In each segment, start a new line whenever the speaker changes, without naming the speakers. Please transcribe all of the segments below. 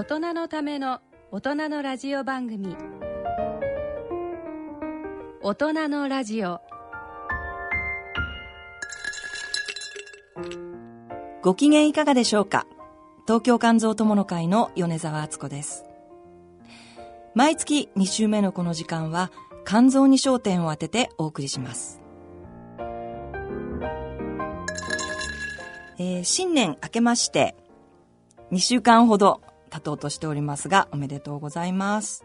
大人のための大人のラジオ番組。大人のラジオ。
ご機嫌いかがでしょうか？東京肝臓友の会の米沢敦子です。毎月2週目のこの時間は肝臓に焦点を当ててお送りします。えー、新年明けまして2週間ほど経とうとしておりますが、おめでとうございます。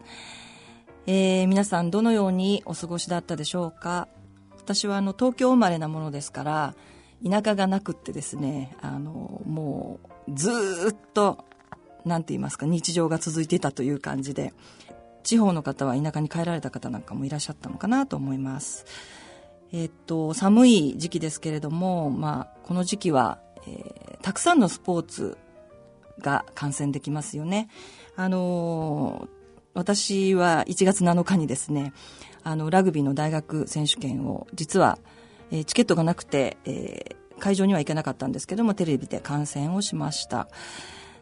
えー、皆さんどのようにお過ごしだったでしょうか？私はあの東京生まれなものですから、田舎がなくってですね、あの、もうずっと、なんて言いますか、日常が続いていたという感じで、地方の方は田舎に帰られた方なんかもいらっしゃったのかなと思います。えっと、寒い時期ですけれども、まあ、この時期は、えー、たくさんのスポーツが観戦できますよね。あの私は1月7日にですね、あの、ラグビーの大学選手権を、実は、えー、チケットがなくて、えー、会場には行けなかったんですけども、テレビで観戦をしました。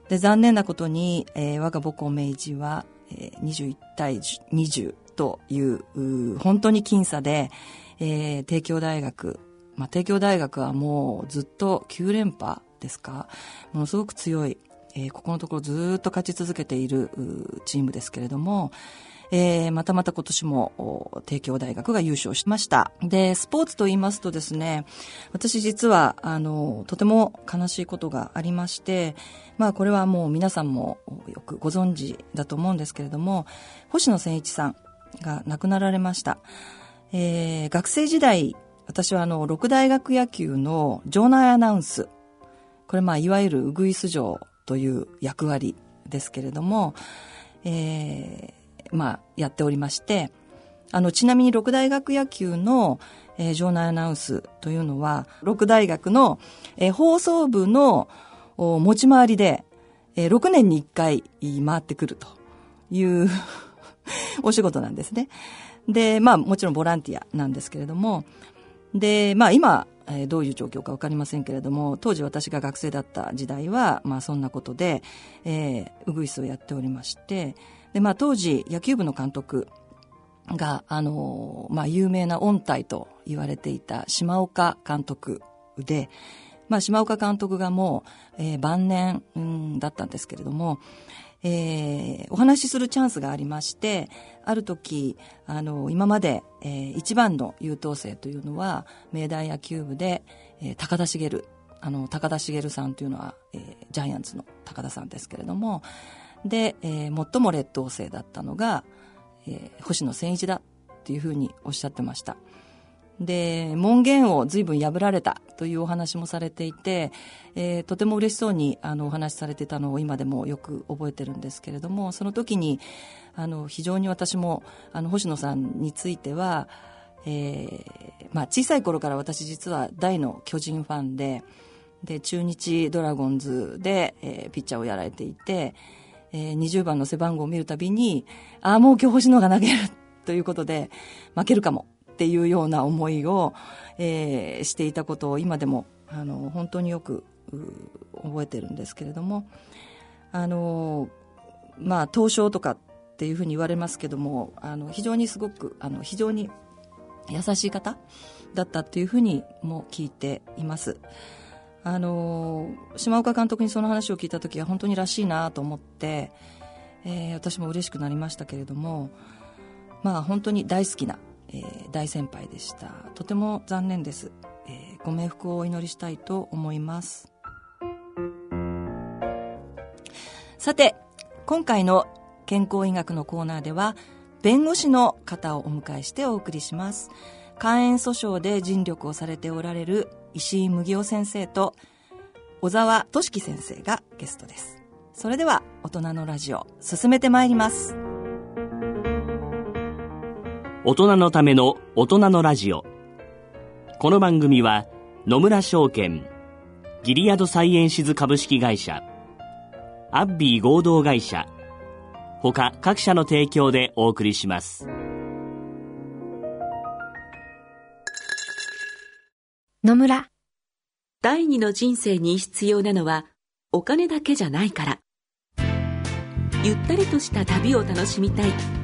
で、残念なことに、えー、我が母校明治は、えー、21対20という、う本当に僅差で、えー、帝京大学、まあ、帝京大学はもうずっと9連覇ですか、ものすごく強い、えー、ここのところずっと勝ち続けているチームですけれども、えー、またまた今年も帝京大学が優勝しました。で、スポーツと言いますとですね、私実は、あの、とても悲しいことがありまして、まあこれはもう皆さんもよくご存知だと思うんですけれども、星野千一さんが亡くなられました。えー、学生時代、私はあの、六大学野球の場内アナウンス、これまあいわゆるウグイス城という役割ですけれども、えー、まあ、やっておりまして、あの、ちなみに六大学野球の、えー、場内アナウンスというのは、六大学の、えー、放送部の持ち回りで、えー、6年に1回回ってくるという お仕事なんですね。で、まあもちろんボランティアなんですけれども、で、まあ今、えー、どういう状況かわかりませんけれども、当時私が学生だった時代は、まあそんなことで、えー、ウグイスをやっておりまして、で、まあ当時野球部の監督が、あのー、まあ有名な音体と言われていた島岡監督で、まあ島岡監督がもう、えー、晩年、うん、だったんですけれども、えー、お話しするチャンスがありまして、ある時、あの、今まで、えー、一番の優等生というのは、明大野球部で、えー、高田茂、あの、高田茂さんというのは、えー、ジャイアンツの高田さんですけれども、で、えー、最も劣等生だったのが、えー、星野千一だっていうふうにおっしゃってました。で、門限を随分破られたというお話もされていて、えー、とても嬉しそうにあのお話しされてたのを今でもよく覚えてるんですけれども、その時に、あの、非常に私も、あの、星野さんについては、えー、まあ、小さい頃から私実は大の巨人ファンで、で、中日ドラゴンズで、えー、ピッチャーをやられていて、えー、20番の背番号を見るたびに、ああ、もう今日星野が投げるということで、負けるかも。っていうような思いを、えー、していたことを今でもあの本当によく覚えてるんですけれどもあのまあ凍傷とかっていうふうに言われますけどもあの非常にすごくあの非常に優しい方だったっていうふうにも聞いています。あの島岡監督にその話を聞いた時は本当にらしいなと思って、えー、私も嬉しくなりましたけれどもまあ本当に大好きなえー、大先輩でした。とても残念です、えー、ご冥福をお祈りしたいと思います。さて今回の健康医学のコーナーでは弁護士の方をお迎えしてお送りします。肝炎訴訟で尽力をされておられる石井麦夫先生と小沢俊樹先生がゲストです。それでは大人のラジオ進めてまいります。
大人のための大人のラジオ。この番組は野村証券ギリアドサイエンシズ株式会社アッビー合同会社他各社の提供でお送りします。
野村。第二の人生に必要なのはお金だけじゃないから。ゆったりとした旅を楽しみたい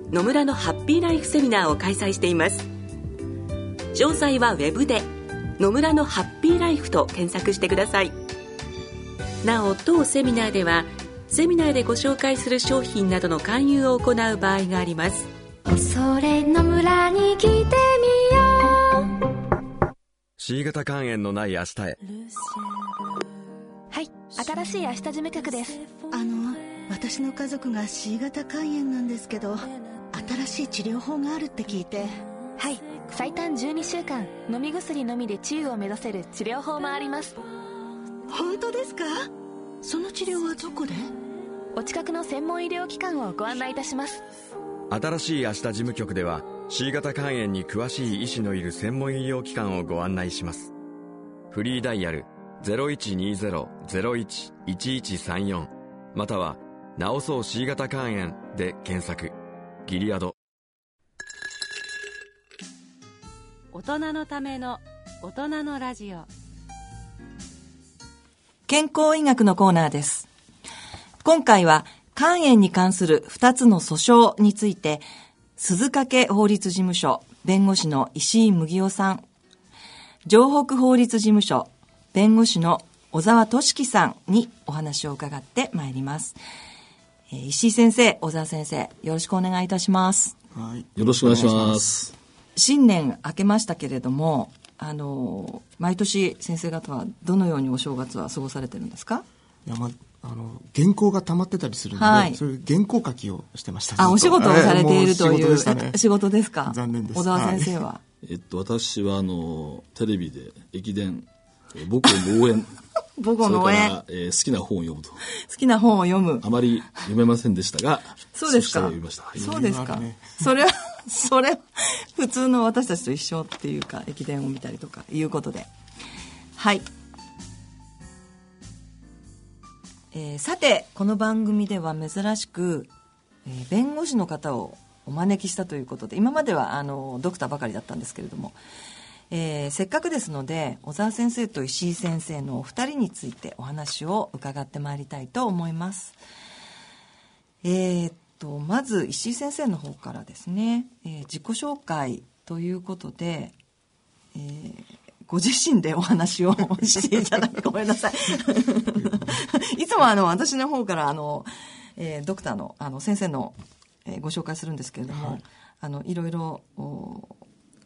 野村のハッピーライフセミナーを開催しています。詳細はウェブで「野村のハッピーライフ」と検索してください。なお当セミナーではセミナーでご紹介する商品などの勧誘を行う場合があります。
それの村に来てみよう。
C 型肝炎のない明日へ。
はい新しい明日事務局です。
あの私の家族が C 型肝炎なんですけど新しい治療法があるって聞いて。
はい。最短12週間。飲み薬のみで治癒を目指せる治療法もあります。
本当ですか？その治療はどこで？
お近くの専門医療機関をご案内いたします。
新しい明日事務局では C 型肝炎に詳しい医師のいる専門医療機関をご案内します。フリーダイヤル0120-01-1134または「治そう C 型肝炎」で検索ギリアド
大人のための大人のラジオ
健康医学のコーナーです。今回は肝炎に関する2つの訴訟について、鈴掛法律事務所弁護士の石井麦夫さん、城北法律事務所弁護士の小沢俊樹さんにお話を伺ってまいります。えー石井先生、小沢先生、よろしくお願いいたします。
はい、よろしくお願いします。
新年明けましたけれども、あの、毎年先生方はどのようにお正月は過ごされてるんですか？
いや、まあの、原稿が溜まってたりするので、
はい
そういう原稿書きをしてました。
あ、お仕事をされているという、
仕事ね
え仕事ですか？
残念です
小沢先生は。
えっと、私は、あの、テレビで、駅伝、えー母校の応援、
母校の応援
それから、えー好きな本を読むと。
好きな本を読む
あ。まり読めませんでしたが、
そうですか
そして読みました。はい
そうですか
ね。
それは、それは、普通の私たちと一緒っていうか、駅伝を見たりとか、いうことで。はい。えーさて、この番組では珍しく、えー弁護士の方をお招きしたということで、今までは、あの、ドクターばかりだったんですけれども、えーせっかくですので小沢先生と石井先生のお二人についてお話を伺ってまいりたいと思います。えーっとまず石井先生の方からですね、えー自己紹介ということで、えーご自身でお話をしていただく。ごめんなさい。いつもあの私の方からあの、えードクターのあの先生の、えーご紹介するんですけれども、あのいろいろお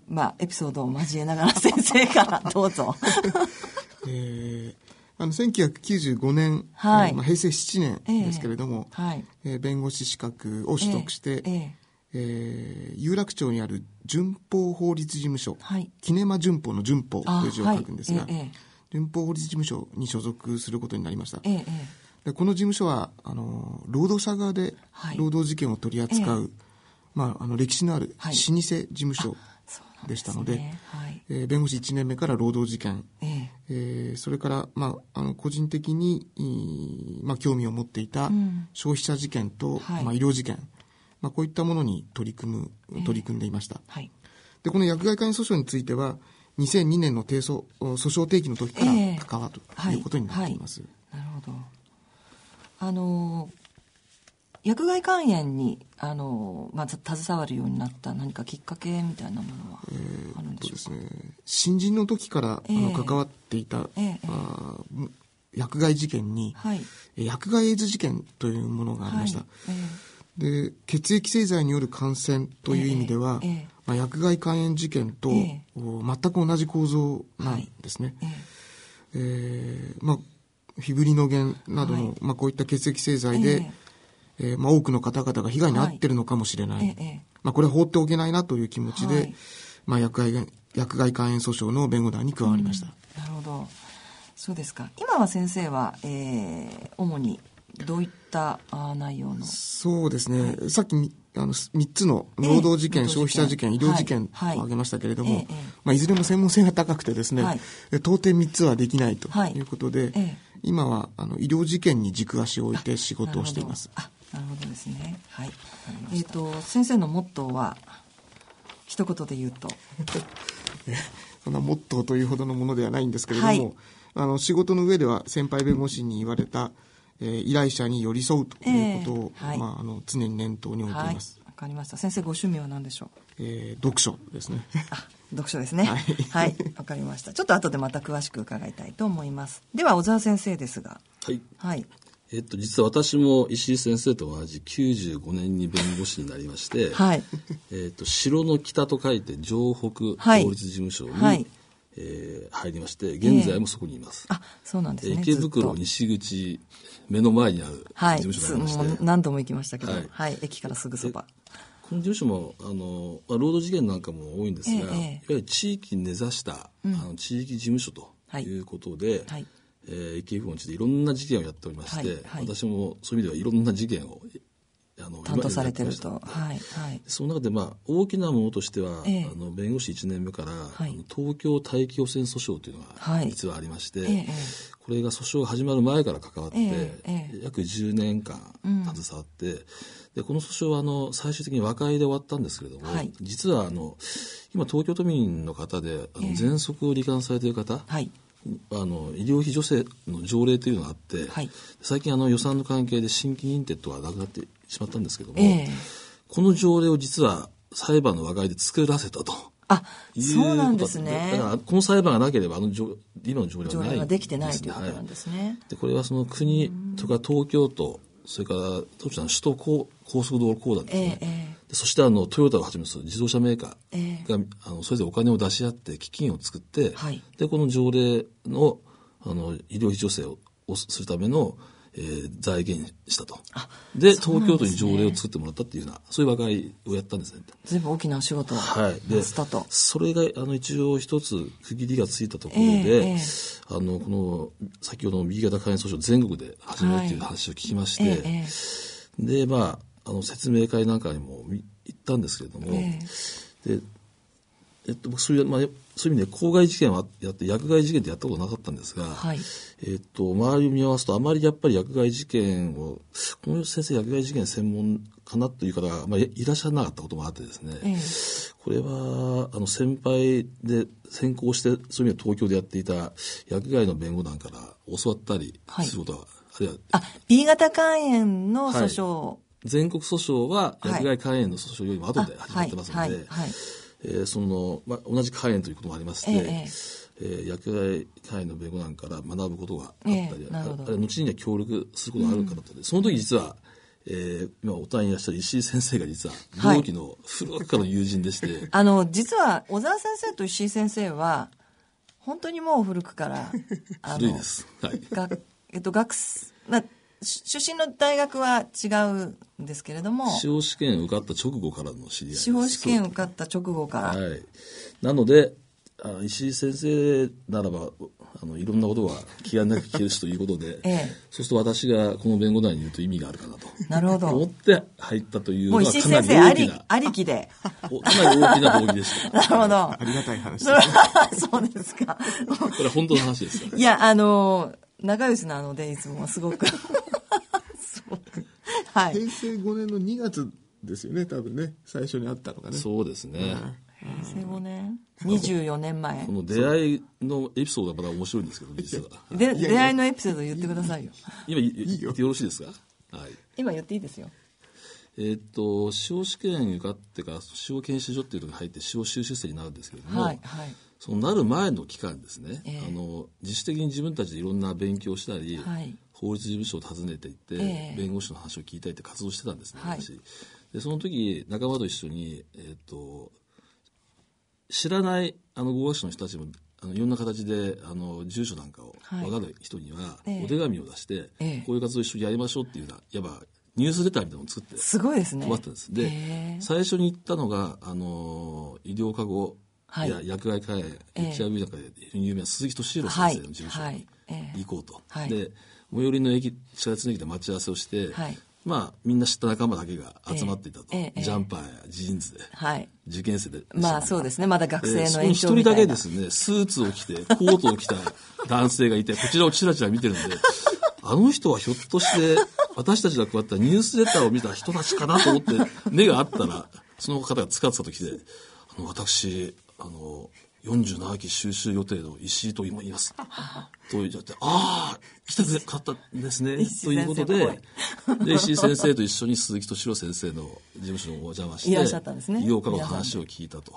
まあ、エピソードを交えながら先生からどうぞ。
えーあの1995年、
はい。
えーまあ、平成7年ですけれども、
はい。
えー弁護士資格を取得して、
ええ。
えー有楽町にある順法法律事務所、
はい。
キネマ順法の順法という字を書くんですが、
はい。ええええ。
順法法律事務所に所属することになりました。
えええ
でこの事務所はあの労働者側で
はい。
労働事件を取り扱う、まあ、あの歴史のある老
はい。
舗事務所。
そうなん
でしたので、
ねはい。
えー弁護士1年目から労働事件、
ええ
えーそれから、まあ、あの個人的に、まあ、興味を持っていた
ん
消費者事件と、
はい
まあ、医療事件、まあ、こういったものに取り組む、取り組んでいました。
はい。
で、この薬害関連訴訟については、2002年の提訴、訴訟提起の時から
ええ
関わると
はい
いうことになっています。
なるほど。あのー薬害肝炎に、あのーまあ、携わるようになった何かきっかけみたいなものはあるんでしょうか、
そうですね。新人の時から、
ええ。
あの関わっていた、
ええ。
あー薬害事件に、
はい。
えー薬害エイズ事件というものがありました。
はい。え
で血液製剤による感染という意味では、
ええ。ええ。
まあ、薬害肝炎事件と、全く同じ構造なんですね。
ええ。
えーまあ、フィブリノゲンなどの、
はい。
まあ、こういった血液製剤で、えーまあ、多くの方々が被害に遭ってるのかもしれない、
ええええ。
まあ、これは放っておけないなという気持ちで、
はい。
まあ、薬害薬害肝炎訴訟の弁護団に加わりました。
なるほど。そうですか。今は先生は、えー主にどういったあ内容の？
そうですね、さっきみあの3つの労働事件、
ええ
消費者事件、医療事件と
はい。
挙げましたけれども、
ええええ。
まあ、いずれも専門性が高くてですね、
はい。
え到底3つはできないと
はい。
いうことで、
ええ。
今はあの医療事件に軸足を置いて仕事をしています。
あなるほどですね。はい。えっ、と先生のモットーは一言で言うと。
そんなモットーというほどのものではないんですけれども、
はい。
あの仕事の上では先輩弁護士に言われた、えー依頼者に寄り添うということを、
ええはい。
まあ、あの常に念頭に置いて
はいい
ます。
わかりました。先生ご趣味は何でしょう？
えー読書ですね。
あ読書ですね。
はい。
はい。わ、かりました。ちょっと後でまた詳しく伺いたいと思います。では小沢先生ですが。
はい。
はい
えっと、実は私も石井先生と同じ95年に弁護士になりまして、
はい。
えっと、城の北と書いて城北
はい。
法律事務所に、
はい。
えー入りまして、現在もそこにいます。
あそうなんですね。
池袋西口目の前にある
はい。
事務所がありまして、
もう何度も行きましたけど、は
はい。い
駅からすぐそば。
この事務所もあの、まあ、労働事件なんかも多いんですが、
ええ
いわゆる地域に根ざした、
うん。
あの地域事務所ということで、
はい
えー、池袋についていろんな事件をやっておりまして、
はいはい。
私もそういう意味ではいろんな事件をあの
担当されてると。はいはい。
その中で、まあ、大きなものとしては、
ええ。
あの弁護士1年目から、
い。
あの東京大気汚染訴訟というのが
はい。
実はありまして、
ええええ。
これが訴訟が始まる前から関わって、約10年間
うん。
携わって、でこの訴訟はあの最終的に和解で終わったんですけれども、
はい。
実はあの今東京都民の方であの
ええ。
喘息を罹患されている方、
はい
あの医療費助成の条例というのがあって、
はい。
最近あの予算の関係で新規認定とはなくなってしまったんですけども、
ええ。
この条例を実は裁判の和解で作らせたと。
あ
いう
そうなんですね。
だからこの裁判がなければあの条今の条例はない
条例ができてないということ
は
なんですね。
でこれはその国とか東京都それから当時の首都高高速道路公団ですね、
えええ
でそしてあのトヨタをはじめとする自動車メーカ
え
ーが、あのそれぞれお金を出し合って基金を作って、
はい。
でこの条例のあの医療費助成ををするための、えー財源にしたと。で東京都に条例を作ってもらったっていうようなそういう和解をやったんですね
ずいぶん大きなお仕事を
はい、
な
で
すったと、
それがあの一応一つ区切りがついたところで、
ええええ。
あのこの先ほどの B 型肝炎訴訟全国で始めるという話を聞きまして、
えええ。
でまああの説明会なんかにもみ行ったんですけれども、
え
でえっと、僕そういう、まあ、そういう意味で公害事件はやって薬害事件ってやったことなかったんですが、
はい。
えっと、周りを見回すとあまりやっぱり薬害事件をこの先生薬害事件専門かなという方が、まあ、いいらっしゃらなかったこともあってですね、
ええ。
これはあの先輩で先行してそういう意味で東京でやっていた薬害の弁護団から教わったりすることは、あるいは
あ B 型肝炎の訴訟、
全国訴訟は
はい。
薬害肝炎の訴訟よりも後で始まってますので、
はいはいはい。
えーそのまあ、同じ肝炎ということもありまして、
え
え
え
ー薬害肝炎の弁護団から学ぶことがあったり、
ええなるほど。
ああるいは後には協力することがあるからとで、その時実は、えー今お互いにいらっしゃる石井先生が実は
はい
同期の古くからの友人でして、
あの実は小沢先生と石井先生は本当にもう古くから
古いです。はい。
がえっと学すま出身の大学は違うんですけれども
司法試験受かった直後からの知り合いです。
司法試験受かった直後から、
はい。なので、あ石井先生ならば、あの、いろんなことが気兼ねなく聞けるしということで、
ええ
そうすると私がこの弁護団にいると意味があるかなと。
なるほど
思って入ったというのはかな
石井先生あり
り大きな、
ありきで
おかなり大きな動機でした。
なるほど
ありがたい話
それ
です。
は そうですか
これは本当の話ですから。
いやあの仲良しなのでいつもすごく。すごくはい。
平成5年の2月ですよね、多分ね、最初に会ったのがね。
そうですね。
平成5年？24年前。
この出会いのエピソードがまだ面白いんですけど、実は。
で出会いのエピソード言ってくださいよ。
今い言ってよろしいですか？はい。
今言っていいですよ。
えーっと、司法試験受かってから、司法研修所っていうのに入って、司法修習生になるんですけれども、
はいはい
そのなる前の期間ですね、
ええ。
あの自主的に自分たちでいろんな勉強をしたり、
はい。
法律事務所を訪ねていって、
ええ。
弁護士の話を聞いたりって活動してたんですね、
はい。
私。でその時仲間と一緒に、えーっと知らないあの合学者の人たちもあのいろんな形であの住所なんかを
はい。
分かる人には、
ええ。
お手紙を出して、
ええ。
こういう活動を一緒にやりましょうっていうようないわばニュースレターみたいなのを作って
すごいですね。
配ったんです。で最初に行ったのがあの医療過護
はい
や薬害肝炎、
ええ
HIV なんかで非常に有名な鈴木敏弘先生の事務所に行こうと。
はい
で最寄りの駅、地下鉄の駅で待ち合わせをして、
はい
まあ、みんな知った仲間だけが集まっていたと。
ええええ
ジャンパーやジーンズで、
はい。
受験生で。
まあそうですね。まだ学生の
でそこに
延
一人だ。けですね、スーツを着て、コートを着た男性がいて、こちらをチラチラ見てるんで、あの人はひょっとして、私たちが配ったニュースレターを見た人たちかなと思って、目があったら、その方が使ってた時で、あの、私、あの、47期収集予定の石井と言います。と言っちゃって、ああ、来てくれかったんですね。ということ
先
で、で、石井先生と一緒に鈴木敏郎先生の事務所にお邪魔して、医療科の話を聞いたと。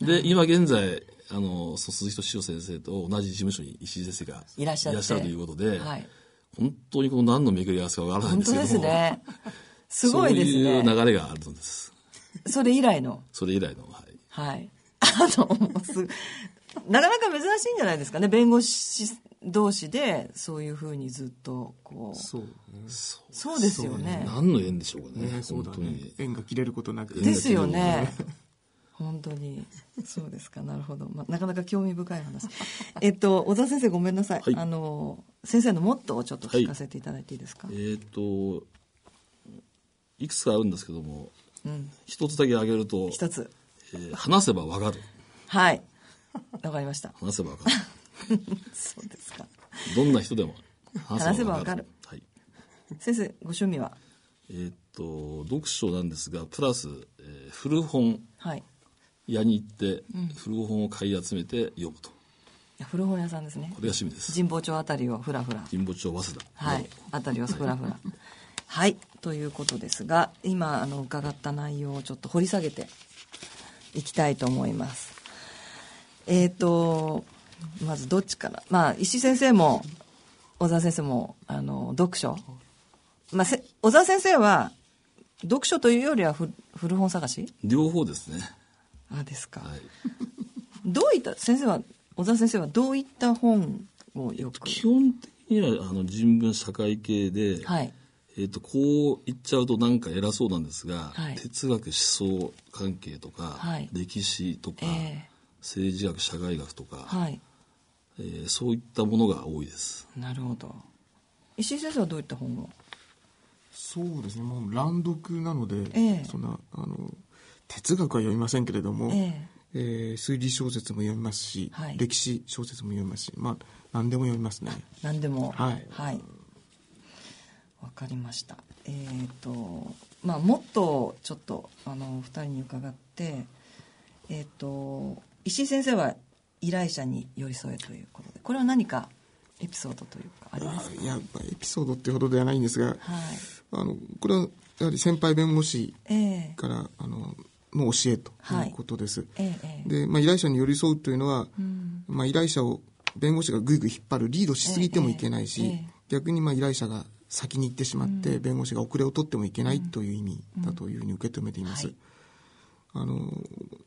で、今現在、あの、鈴木敏夫先生と同じ事務所に石井先生が
いらっしゃ
るということで、
はい。
本当にこの何の巡り合わせかわからないんですけども。
ですね。すごいです
そういう
ね。
流れがあるんです。
それ以来の。
それ以来の、はい。
はい。あの、もうすなかなか珍しいんじゃないですかね。弁護士同士で、そういうふうにずっと、こう。
そうね。
そうですよね。
何の縁でしょうかね。
ねそうだね
本当に。。
縁が切れることなく。
ですよね。本当に。そうですか。なるほど。まあ、なかなか興味深い話。えっと、小田先生ごめんなさい。
はい
あの、先生のモットーをちょっと聞かせていただいていいですか、
えっ、と、いくつかあるんですけども、
うん。
一つだけ挙げると、
一つ。
えー話せばわかる。
はい。わかりました。
話せばわかる。
そうですか。
どんな人でも
話せばわかる。
はい。
先生、ご趣味は？
えーっと、読書なんですが、プラス、えー古本
はい。
屋に行って
うん、
古本を買い集めて読むと。
古本屋さんですね
こ。れが趣味です。
神保町あたりをふらふら。
神保町早稲田。
はい。あたりをふらふら。はい。ということですが、今、あの、伺った内容をちょっと掘り下げていきたいと思います。えっ、と、まずどっちから。まあ、石井先生も、小沢先生も、あの、読書。まあ、せ小沢先生は、読書というよりはふ古本探し？
両方ですね。
あ、ですか。
はい。
どういった、先生は、小沢先生はどういった本をよく？
基本的には、あの、人文社会系で、
はい。
えーっと、こう言っちゃうとなんか偉そうなんですが、
はい
哲学思想関係とか、
はい
歴史とか、
え
政治学、社会学とか、
えはい。
えーそういったものが多いです。
なるほど。石井先生はどういった本を？
そうですね。もう乱読なので、
ええ
そんな、あの、哲学は読みませんけれども、
え
えー推理小説も読みますし、
はい
歴史小説も読みますし、まあ、何でも読みますね。
何でも。
はい
はい。わかりました。えっ、と、まあ、もっとちょっと、あの、二人に伺って、えっ、と、石井先生は依頼者に寄り添えということで、これは何かエピソードというか、ありますか？
いや、まあエピソードってほどではないんですが、
はい。
あの、これはやはり先輩弁護士
ええ
から、あの、の教えと
はい
いうことです。
ええええ
で、まあ、依頼者に寄り添うというのは、
うん
まあ、依頼者を弁護士がぐいぐい引っ張るリードしすぎてもいけないし、
ええええ
逆にまあ依頼者が先に行ってしまって、弁護士が遅れを取ってもいけないという意味だというふうに受け止めています。
はい
あの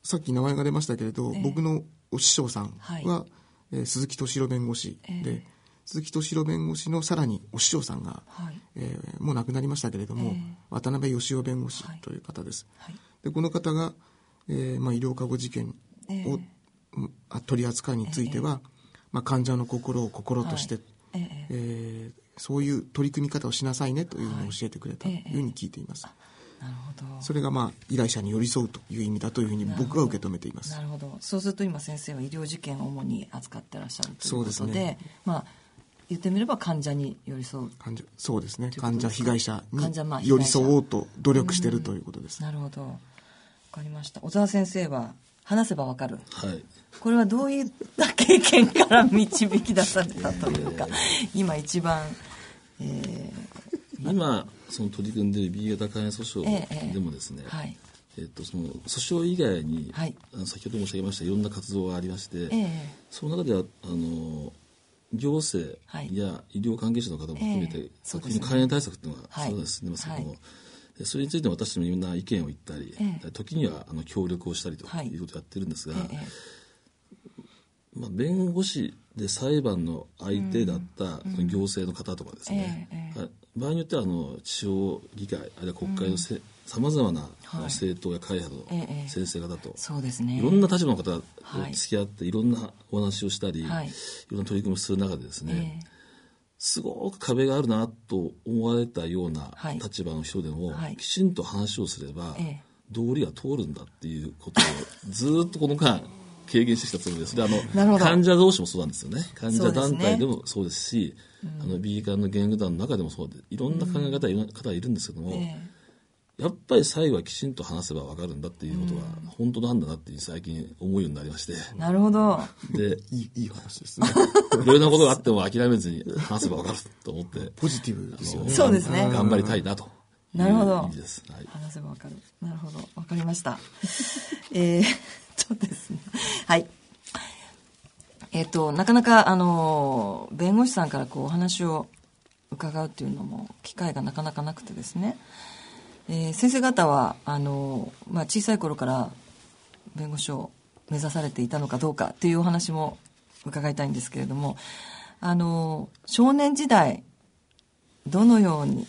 さっき名前が出ましたけれど、
ええ。
僕のお師匠さんは、
はい。
えー鈴木敏郎弁護士で、
え。え
鈴木敏郎弁護士のさらにお師匠さんが、
はい。
えーもう亡くなりましたけれども、
ええ。
渡辺義雄弁護士
はい。
という方です。
はい。
でこの方が、えーまあ、医療過誤事件を、取り扱いについては、まあ、患者の心を心として、
はい。ええ。
えーそういう取り組み方をしなさいねというふうに教えてくれたというふうに聞いています。
なるほど。
それが、まあ、依頼者に寄り添うという意味だというふうに僕は受け止めています。
な。るほど。そうすると今先生は医療事件を主に扱ってらっしゃるという
そう
ことで
ですね。
まあ言ってみれば患者に寄り添う。
患者そうですね。患者被害者
患者まあ
に寄り添おうと努力しているということです。
なるほど。わかりました。小沢先生は話せばわかる。
はい。
これはどういった経験から導き出されたというか今一番、え
今、その取り組んでいる B 型肝炎訴
ええ
訟でもですね、
ーはい。
えっと、その訴訟以外に、
はい。
あの先ほど申し上げましたいろんな活動がありまして、
ええ。
その中ではあの行政
はい。
や医療関係者の方も含めて、
ええ。そうですね。
国の肝炎対策っていうのが
はい。
そう進んでますけども、
はい
えそれについて私どもいろんな意見を言ったり、
ええ。
時にはあの協力をしたりと
はい。
いうことをやってるんですが、
ええ
まあ、弁護士で裁判の相手だったその行政の方とかですね、
ええええ。
はい。場合によってはあの地方議会あるいは国会のさまざまな政党や会派
ええ
の先生方と、
そうですね。
いろんな立場の方と
はい。
付き合っていろんなお話をしたり、
はい。
いろんな取り組みをする中でですね、すごく壁があるなと思われたような
はい。
立場の人でも、
はい。
きちんと話をすれば、
ええ。
道理が通るんだっていうことをずーっとこの間経験してきたつもりです。で、あの患者同士もそうなんですよね。患者団体でもそうですし、あの、B 館の言語団の中でもそうで、いろんな考え方、いろんな方がいるんですけども、
え
やっぱり最後はきちんと話せば分かるんだっていうことが本当なんだなっていう最近思うようになりまして。
えなるほど。
で、
いいいい話ですね。
いろいろなことがあっても諦めずに話せば分かると思って、
ポジティブですよね。
そうですね
頑張りたいなと。
なるほど
いう意味です。はい。
話せばわかる。なるほど。わかりました。えー、そうですね。はい。えっ、と、なかなか、あの、弁護士さんからこう、お話を伺うっていうのも、機会がなかなかなくてですね。えー先生方は、あの、まあ、小さい頃から弁護士を目指されていたのかどうかっていうお話も伺いたいんですけれども、あの、少年時代、どのように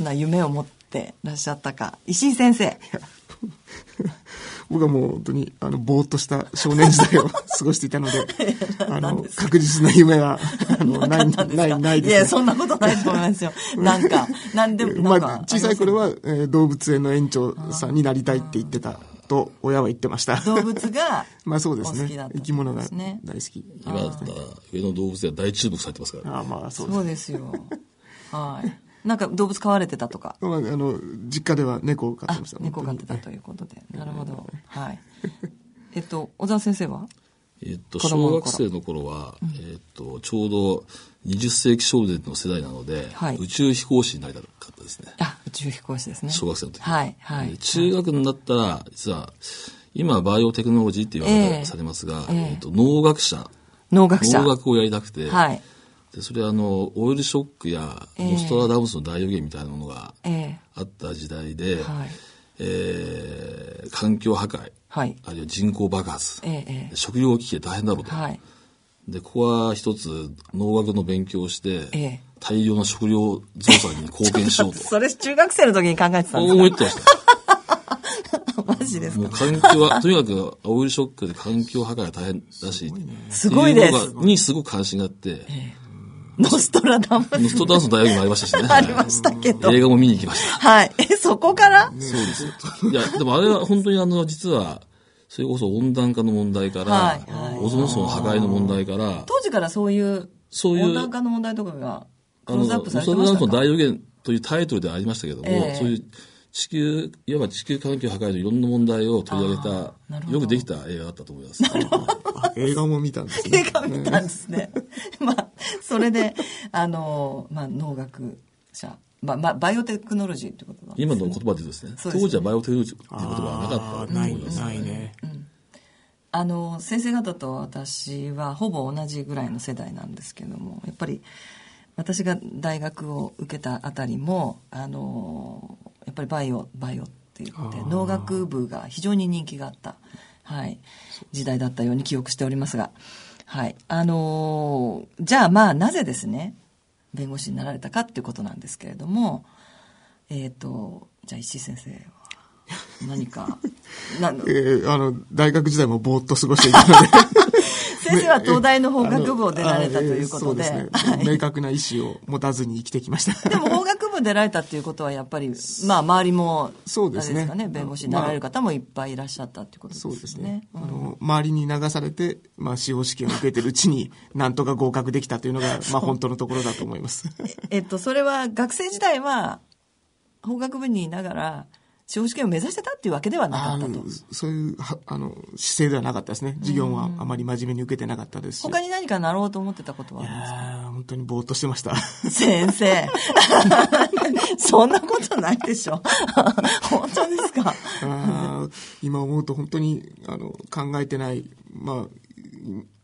な夢を持ってらっしゃったか。石井先生。
僕はもう本当に、あの、ぼーっとした少年時代を 過ごしていたので、あの、確実な夢は、あの、ない、ない、ないです、ね。
いや、そんなことないと思いますよ。なんか、なんでも、なんか、
まあ、小さい頃は、えー動物園の園長さんになりたいって言ってたと、親は言ってました。
動物が、
まあそうですね。生き物が大好き。
今だったら上野動物園は大注目されてますから。
ああまあそうです
そうですよ。はい。なんか動物飼われてたとか。
まあ、あの、実家では猫を飼ってました。
猫飼ってたということで。なるほど。はい。えっと、小沢先生は？
えっと、小学生の頃は、えっと、ちょうど20世紀少年の世代なので、
はい
宇宙飛行士になりたかったですね。
あ、宇宙飛行士ですね。
小学生の時。
はい、はい
で。中学になったら、実は、今はバイオテクノロジーって言わ
ええ
れされますが、
ええ
えっと、農学者。
農学者。
農学をやりたくて、
はい。
でそれはあの、オイルショックや、
ええ
ノストラダムスの大予言みたいなものが
え
あった時代で、
えはい。
えー環境破壊、
はい。
あるいは人口爆発、
ええええ
食料危機で大変だろうと。
はい。
で、ここは一つ農学の勉強をして、
ええ
大量の食料増産に貢献しようと。
それ中学生の時に考えてたんです
思ってました。
か マジですか？
もう環境は、とにかくオイルショックで環境破壊が大変だし、
すごいです
にすごく関心があって、
ノストラダムス。
ノストダンスの大学もありましたしね。
ありましたけど。
映画も見に行きました。
はい。え、そこから？
そうですよ。いや、でもあれは本当にあの、実は、それこそ温暖化の問題から、
はいはい
オゾン層の破壊の問題から、
当時からそういう、
そういう
温暖化の問題とかが、ク
あの、
ローズアップされて
ノストダンスの
ましたか
大予言というタイトルではありましたけども、
ええ
そういう地球、いわば地球環境破壊のいろんな問題を取り上げたよくできた映画だったと思います。
あ映画も見たんですね。
映画見たんですね。まあ、それで、あの、まあ、農学者、まあ、まあ、バイオテクノロジーってことなんですね。
今の言葉で言うとですね、
そうですね
当時はバイオテクノロジーっていう言葉はなかったと思います。
ないね。
あの、先生方と私はほぼ同じぐらいの世代なんですけども、やっぱり私が大学を受けたあたりも、あの、やっぱりバイオ、バイオって言って、農学部が非常に人気があった、はい、時代だったように記憶しておりますが、はい。あの、じゃあまあなぜですね、弁護士になられたかっていうことなんですけれども、えっ、と、じゃあ石井先生は何か、な
えーあの、大学時代もぼーっと過ごしていたので。
先生は東大の法学部を出られたということで。
そうですね。明確な意思を持たずに生きてきました。
でも法学部出られたっていうことはやっぱり、まあ周りも、
そうですね
すかね、弁護士になられる方もいっぱいいらっしゃったっていうことですね。
そうですね。あの、周りに流されて、まあ、司法試験を受けてるうちに、なんとか合格できたというのが、まあ、本当のところだと思います。
えっと、それは学生時代は法学部にいながら、司法試験を目指してたっていうわけではなか
あ
ったと
の。そういう、はあの、姿勢ではなかったですね。授業はあまり真面目に受けてなかったですし。
他に何かなろうと思ってたことはあるんですか？
本当にぼーっとしてました。
先生。そんなことないでしょ。本当ですか？
今思うと本当にあの考えてない、ま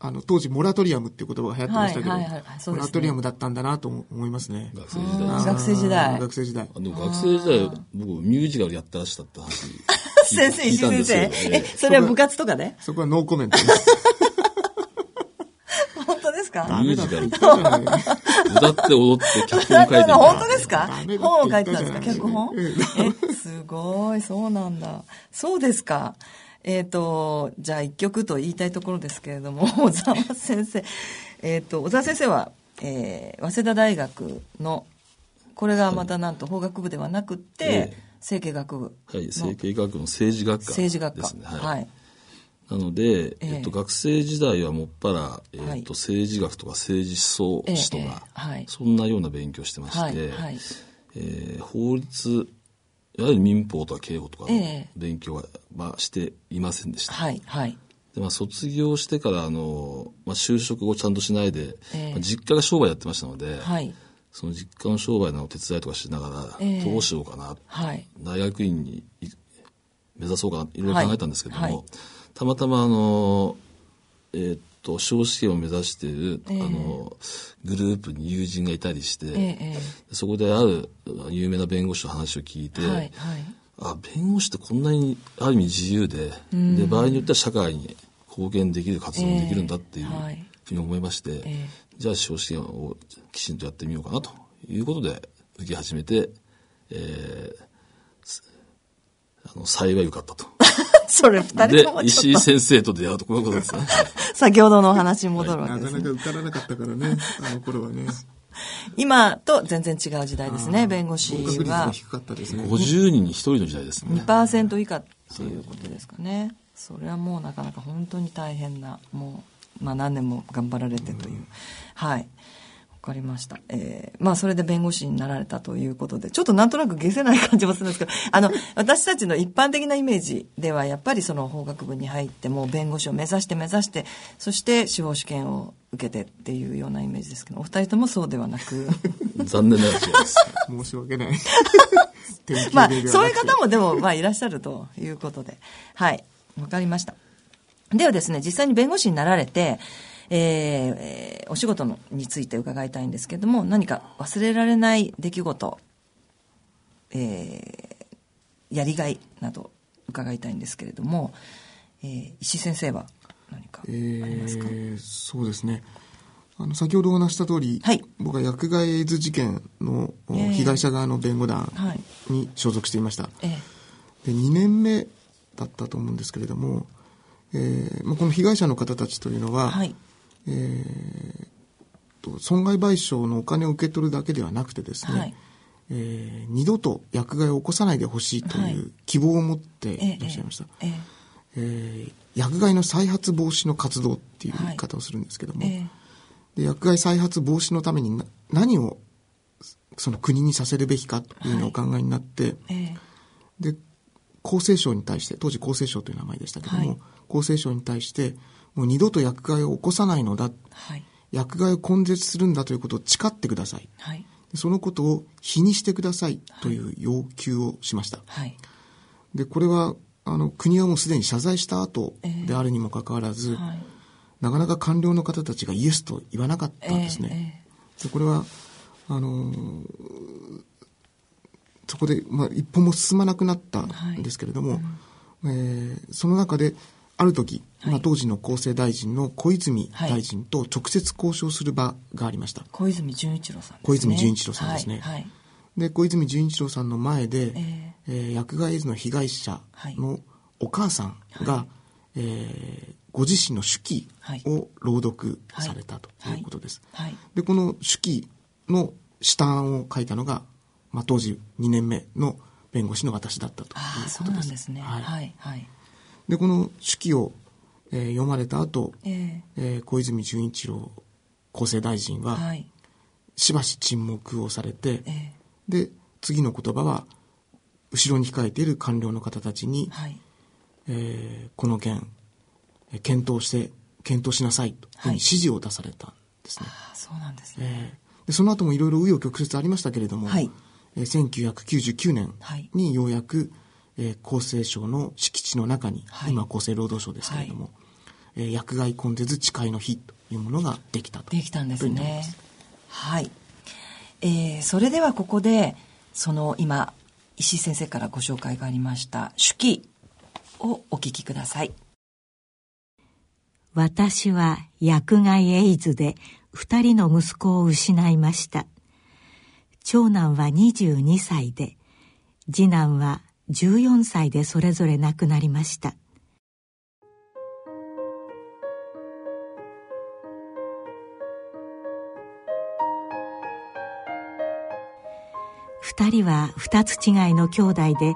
あ、あの当時モラトリアムっていう言葉が流行ってましたけど、
はいはいはいね
モラトリアムだったんだなと思いますね。
学生時代
学生時代
学生時代。
あでも学生時代、僕、ミュージカルやってらっしゃった話。
先生、石井先生。え、
聞いたんですよ
それは部活とかで？
そこはノーコメントです。
か？
ミュージカ歌って踊って脚本書いてみた
本当ですか本を書
言
いたんですか？脚本？え、すごい、そうなんだ。そうですか。えっ、と、じゃあ一曲と言いたいところですけれども、小沢先生。えっ、と、小沢先生は、えー早稲田大学のこれがまたなんと法学部ではなくって、
ええ。
政経学部
はい、政経学部の政治学科
政治学科。
ですね。
はい、
なので、
ええ。
えっと、学生時代はもっぱら、えっと
はい。
政治学とか政治思想史とか、
えはい。
そんなような勉強をしてまして、
は
えー法律いわゆる民法とか刑法とかの
ええ。
勉強は、まあ、していませんでした。
はいはい。
でまあ、卒業してからあの、まあ、就職をちゃんとしないで、
ええ。
まあ実家が商売やってましたので、
はい。
その実家の商売のお手伝いとかしながら、
ええ。
どうしようかな、
はい。
大学院にい目指そうかないろいろ考えたんですけども、
はいはい
たまたまあの、えーっと司法試験を目指している、
ええ。
あのグループに友人がいたりして、
えええ
そこである有名な弁護士の話を聞いて、
えはいはい。
あ弁護士ってこんなにある意味自由で,、
ん。
で場合によっては社会に貢献できる活動もできるんだっていうふうに思いまして、
え
じゃあ司法試験をきちんとやってみようかなということで受け始めて、え。ーすあの幸い受かったと。
それ二人
で
とも、ち
石井
ょっと。
先生と出会うとこういうことですね。
先ほどのお話に戻るわけですね。
なかなか受からなかったからね、あの頃はね。
今と全然違う時代ですね弁護士は。
も低かったですね。
50人に1人の時代ですね。
2%以下っていうことですかね、それはもうなかなか本当に大変なもう、まあ、何年も頑張られてという、はい。わかりました。えーまあ、それで弁護士になられたということで、ちょっとなんとなく消せない感じもするんですけど、あの、私たちの一般的なイメージでは、やっぱりその法学部に入って、もう弁護士を目指して目指して、そして司法試験を受けてっていうようなイメージですけど、お二人ともそうではなく、
残念ながら違います。
申し訳ない。
まあそういう方もでも、まあ、いらっしゃるということで。はい。わかりました。ではですね、実際に弁護士になられて、えーえーお仕事のについて伺いたいんですけれども、何か忘れられない出来事、えーやりがいなど伺いたいんですけれども、えー石井先生は何かありますか、
えーそうですね。あの、先ほどお話しした通り、
はい
僕は薬害エイズ事件の
えー
被害者側の弁護団
はい
に所属していました。
え
で2年目だったと思うんですけれども、えーまあ、この被害者の方たちというのは、
ーはい。
えーと損害賠償のお金を受け取るだけではなくてですね、
はい。
えー二度と薬害を起こさないでほしいと
はい。いう
希望を持って
え
いらっしゃいました。
えー
えー薬害の再発防止の活動っていう言い方をするんですけども、
えー
で薬害再発防止のためにな何をその国にさせるべきかというのをお考えになって、
えー
で厚生省に対して当時厚生省という名前でしたけども、
はい。
厚生省に対してもう二度と薬害を起こさないのだ。
はい。
薬害を根絶するんだということを誓ってください。
はい。
でそのことを日にしてくださいという要求をしました、
はい。
でこれはあの国はもうすでに謝罪した後であるにもかかわらず、
はい。
なかなか官僚の方たちがイエスと言わなかったんですね、でこれはあのーそこで、まあ、一歩も進まなくなったんですけれども、えーその中である時、まあ、当時の厚生大臣の小泉大臣と直接交渉する場がありました、
小泉純一郎さんですね。
小泉純一郎さんですね
はい。はい
で小泉純一郎さんの前で、
え
えー薬害エイズの被害者のお母さんが、えーご自身の手記を朗読されたということです。
はい。
でこの手記の下案を書いたのが、まあ、当時2年目の弁護士の私だったということです。
うなんですね。
はい
はい。はい。
でこの手記を、えー読まれた後、
え
えー小泉純一郎厚生大臣は、
えはい。し
しばし沈黙をされて、
え
で次の言葉は後ろに控えている官僚の方たちに
え、はい。
えーこの件えー検討して検討しなさいというふうに指示を出されたんですね、
そうなんですね。
えーでその後もいろいろ紆余曲折ありましたけれども、
はい
えー1999年
はい
にようやく、えー厚生省の敷地の中に、
はい
今厚生労働省ですけれども、えー薬害根絶誓いの日というものができたと
できたんですね。はい。えーそれではここで、その今、石井先生からご紹介がありました手記をお聞きください。
私は薬害エイズで二人の息子を失いました。長男は22歳で、次男は14歳でそれぞれ亡くなりました。二人は二つ違いの兄弟で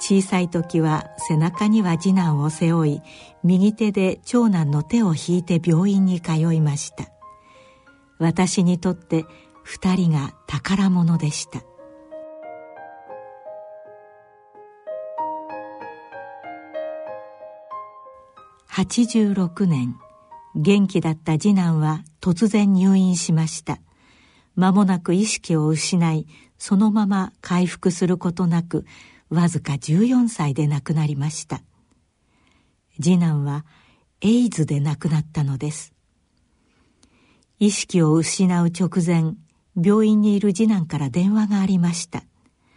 小さい時は背中には次男を背負い右手で長男の手を引いて病院に通いました。私にとって二人が宝物でした。86年元気だった次男は突然入院しました。間もなく意識を失いそのまま回復することなくわずか14歳で亡くなりました。次男はエイズで亡くなったのです。意識を失う直前病院にいる次男から電話がありました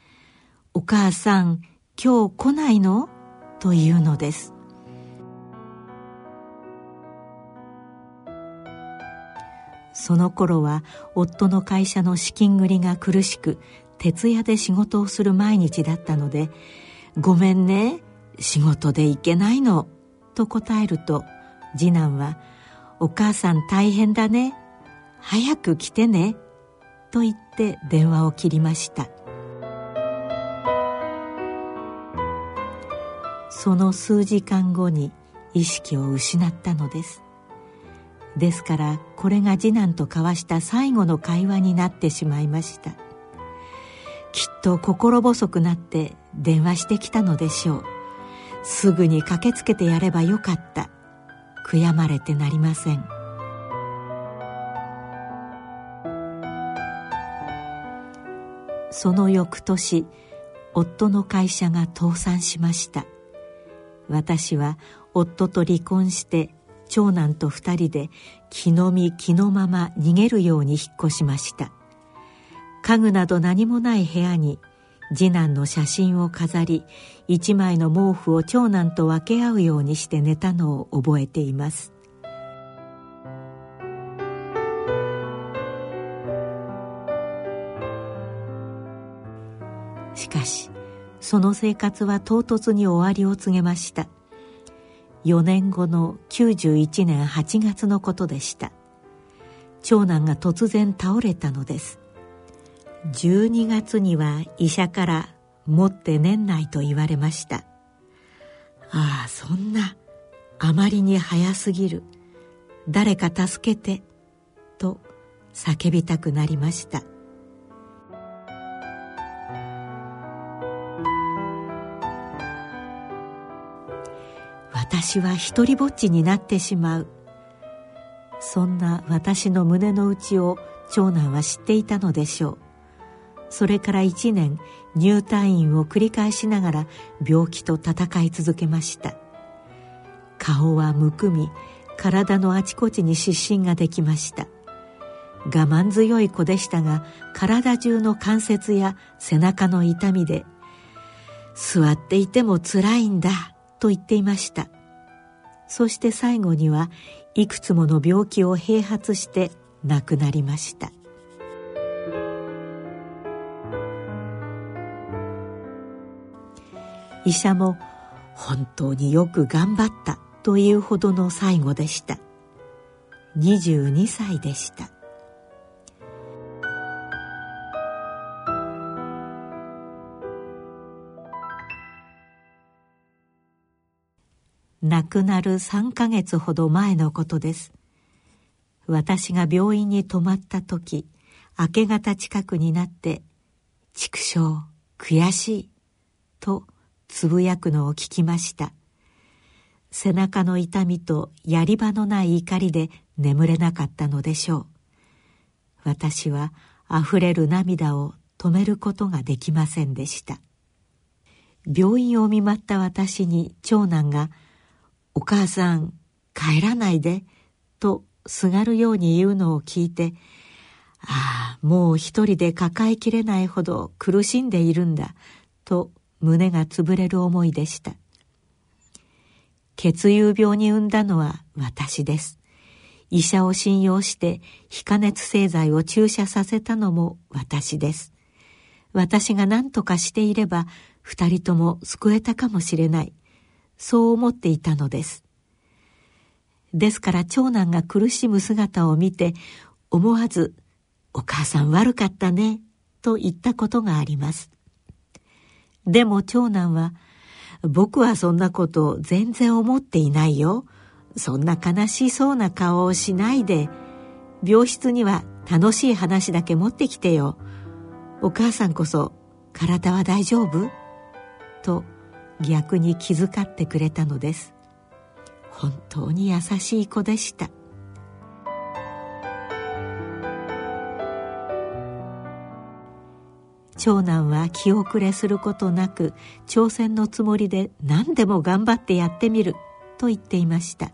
「お母さん今日来ないの?」というのです。その頃は夫の会社の資金繰りが苦しく徹夜で仕事をする毎日だったので「ごめんね仕事で行けないの」と答えると次男は「お母さん大変だね早く来てね」と言って電話を切りました。その数時間後に意識を失ったのです。ですからこれが次男と交わした最後の会話になってしまいました。きっと心細くなって電話してきたのでしょう。すぐに駆けつけてやればよかった。悔やまれてなりません。その翌年夫の会社が倒産しました。私は夫と離婚して長男と二人で気の身気のまま逃げるように引っ越しました。家具など何もない部屋に次男の写真を飾り一枚の毛布を長男と分け合うようにして寝たのを覚えています。しかしその生活は唐突に終わりを告げました。4年後の91年8月のことでした。長男が突然倒れたのです。12月には医者から持って年内と言われました。ああそんなあまりに早すぎる。誰か助けてと叫びたくなりました。私は一りぼっちになってしまう。そんな私の胸の内を長男は知っていたのでしょう。それから一年入退院を繰り返しながら病気と闘い続けました。顔はむくみ体のあちこちに湿疹ができました。我慢強い子でしたが体中の関節や背中の痛みで座っていてもつらいんだと言っていました。そして最後にはいくつもの病気を併発して亡くなりました。医者も本当によく頑張ったというほどの最後でした。22歳でした。亡くなる3ヶ月ほど前のことです。私が病院に泊まった時明け方近くになって「畜生悔しい」とつぶやくのを聞きました。背中の痛みとやり場のない怒りで眠れなかったのでしょう。私はあふれる涙を止めることができませんでした。病院を見舞った私に長男が「お母さん帰らないで」とすがるように言うのを聞いて「ああもう一人で抱えきれないほど苦しんでいるんだ」と胸が潰れる思いでした。血友病に産んだのは私です。医者を信用して非加熱製剤を注射させたのも私です。私が何とかしていれば二人とも救えたかもしれない。そう思っていたのですですから長男が苦しむ姿を見て思わず「お母さん悪かったね」と言ったことがあります。でも長男は、僕はそんなこと全然思っていないよ。そんな悲しそうな顔をしないで、病室には楽しい話だけ持ってきてよ。お母さんこそ体は大丈夫？と逆に気遣ってくれたのです。本当に優しい子でした。長男は気遅れすることなく挑戦のつもりで何でも頑張ってやってみると言っていました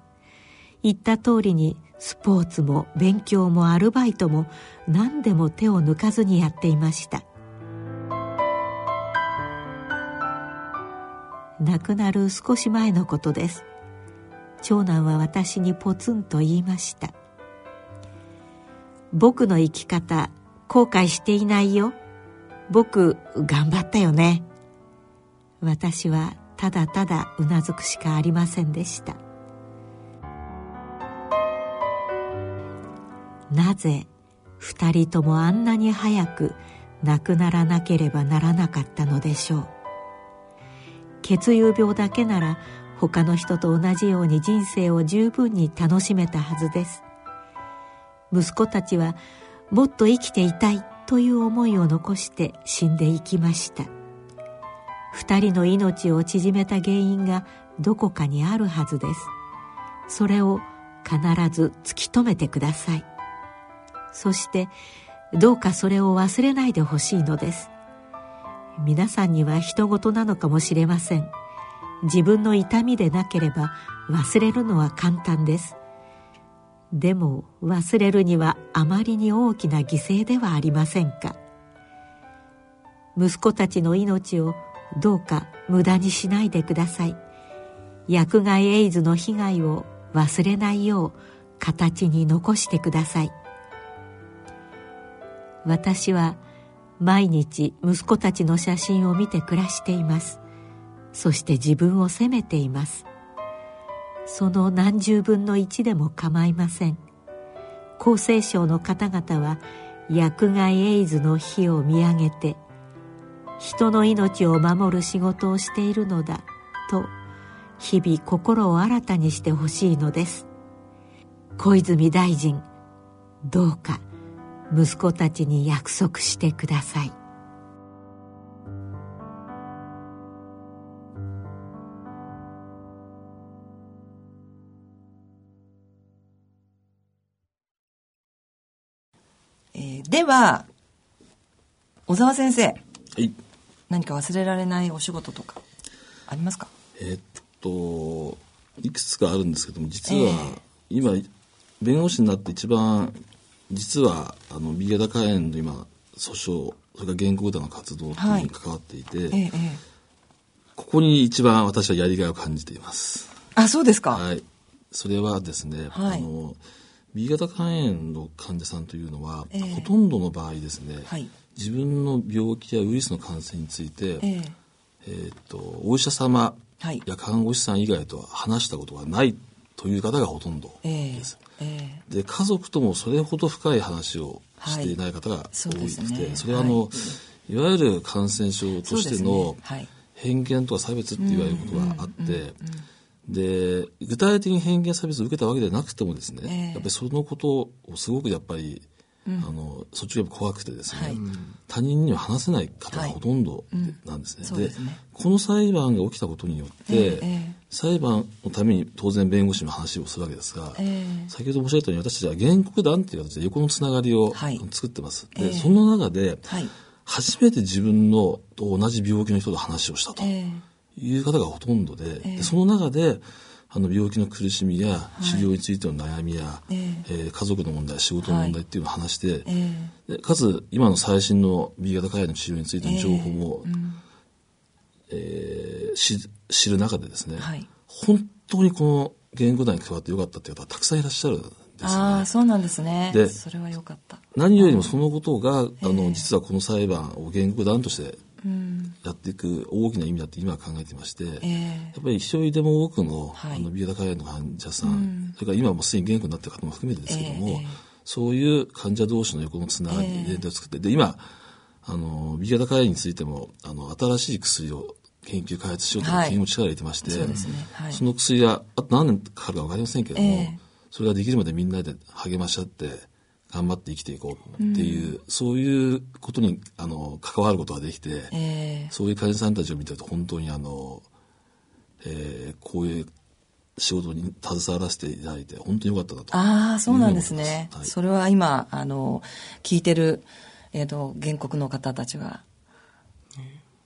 言った通りにスポーツも勉強もアルバイトも何でも手を抜かずにやっていました亡くなる少し前のことです。長男は私にポツンと言いました。僕の生き方後悔していないよ。僕頑張ったよね。私はただただうなずくしかありませんでした。なぜ二人ともあんなに早く亡くならなければならなかったのでしょう。血友病だけなら他の人と同じように人生を十分に楽しめたはずです。息子たちはもっと生きていたいという思いを残して死んでいきました。二人の命を縮めた原因がどこかにあるはずです。それを必ず突き止めてください。そしてどうかそれを忘れないでほしいのです。皆さんには人事なのかもしれません。自分の痛みでなければ忘れるのは簡単です。でも忘れるにはあまりに大きな犠牲ではありませんか。息子たちの命をどうか無駄にしないでください。薬害エイズの被害を忘れないよう形に残してください。私は毎日息子たちの写真を見て暮らしています。そして自分を責めています。その何十分の一でも構いません。厚生省の方々は薬害エイズの火を見上げて人の命を守る仕事をしているのだと日々心を新たにしてほしいのです。小泉大臣どうか息子たちに約束してください。
えー、では小沢先生、は
い、
何か忘れられないお仕事とかありますか？
えー、っといくつかあるんですけども実は今、弁護士になって一番実はあの B 型肝炎の今訴訟それから原告団の活動に関わっていて、はいええ、ここに一番私はやりがいを感じています。
あそうですか。
はい。それはですね、はい、あの B 型肝炎の患者さんというのは、えー、ほとんどの場合ですね、はい、自分の病気やウイルスの感染について、えー、えー、とお医者様や看護師さん以外とは話したことがないという方がほとんどです。えー、で家族ともそれほど深い話をしていない方が多いですね。それはあの、はい、いわゆる感染症としての偏見とか差別って言われることがあって、で具体的に偏見差別を受けたわけではなくてもですね、えー、やっぱりそのことをすごくやっぱりあのそっちが怖くてですね、はい、他人には話せない方がほとんどなんですね。はいうん、で、ね、この裁判が起きたことによって、えー、裁判のために当然弁護士の話をするわけですが、えー、先ほど申し上げたように私たちは原告団っていう形で横のつながりを作ってます。で、その中で、初めて自分のと同じ病気の人と話をしたという方がほとんどで、でその中であの病気の苦しみや治療についての悩みや、はい、えー、家族の問題仕事の問題っていうのを話して、はい、でかつ今の最新の B 型肝炎の治療についての情報も、えーうん。えー、し知る中でですね、はい、本当にこの言語団に加わってよかったっていう方はたくさんいらっしゃるんですね。
ああそうなんですね。でそれはよかった。
何よりもそのことが、あの実はこの裁判を原告団としてやっていく大きな意味だって今は考えていまして、えー、やっぱり一人でも多くの,、はい、あのビーダ肝炎の患者さん、うん、それから今もすでに元気になっている方も含めてですけども、えー、そういう患者同士の横のつながりで連帯を作ってで今あの、B 型肝炎についても、あの、新しい薬を研究開発しようという研究も力を入れてまして、
そうですね。はい。
その薬があと何年かかるか分かりませんけども、
ええ。
それができるまでみんなで励まし合って、頑張って生きていこうっていう、そういうことに、あの、関わることができて、
ええ
そういう患者さんたちを見てると本当にあの、えーこういう仕事に携わらせていただいて本当に良かったなと。
ああ、そうなんですね。
はい
それは今、あの、聞いてる、えっ、と、原告の方たちは、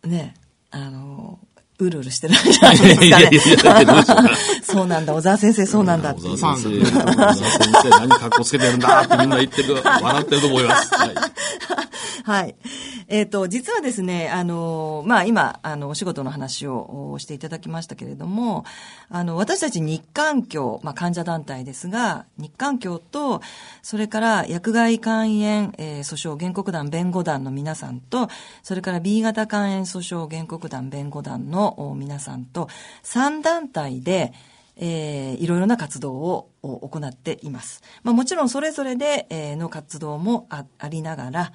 ね、あの、うるうるしてるじゃないですかね。そうなんだ、小沢先生そうなんだ。っていう
小沢先生、小沢先生何格好つけてるんだ。ってみんな言ってる、笑ってると思います。はい。
はい。えっ、と、実はですね、あの、まあ、今、あの、お仕事の話をしていただ。きましたけれども、あの、私たち日韓協、まあ、患者団体ですが、日韓協と、それから薬害肝炎、えー訴訟原告団弁護団の皆さんと、それから B 型肝炎訴訟原告団弁護団のお皆さんと、3団体で、えーいろいろな活動を行っています。まあ、もちろんそれぞれで、えーの活動もあありながら、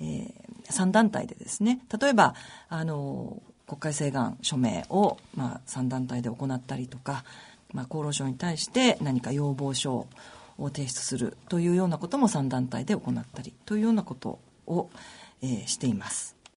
えー3団体でですね、例えば、あの、国会請願署名を、まあ、3団体で行ったりとか、まあ、厚労省に対して何か要望書を提出するというようなことも3団体で行ったりというようなことを、えーしています。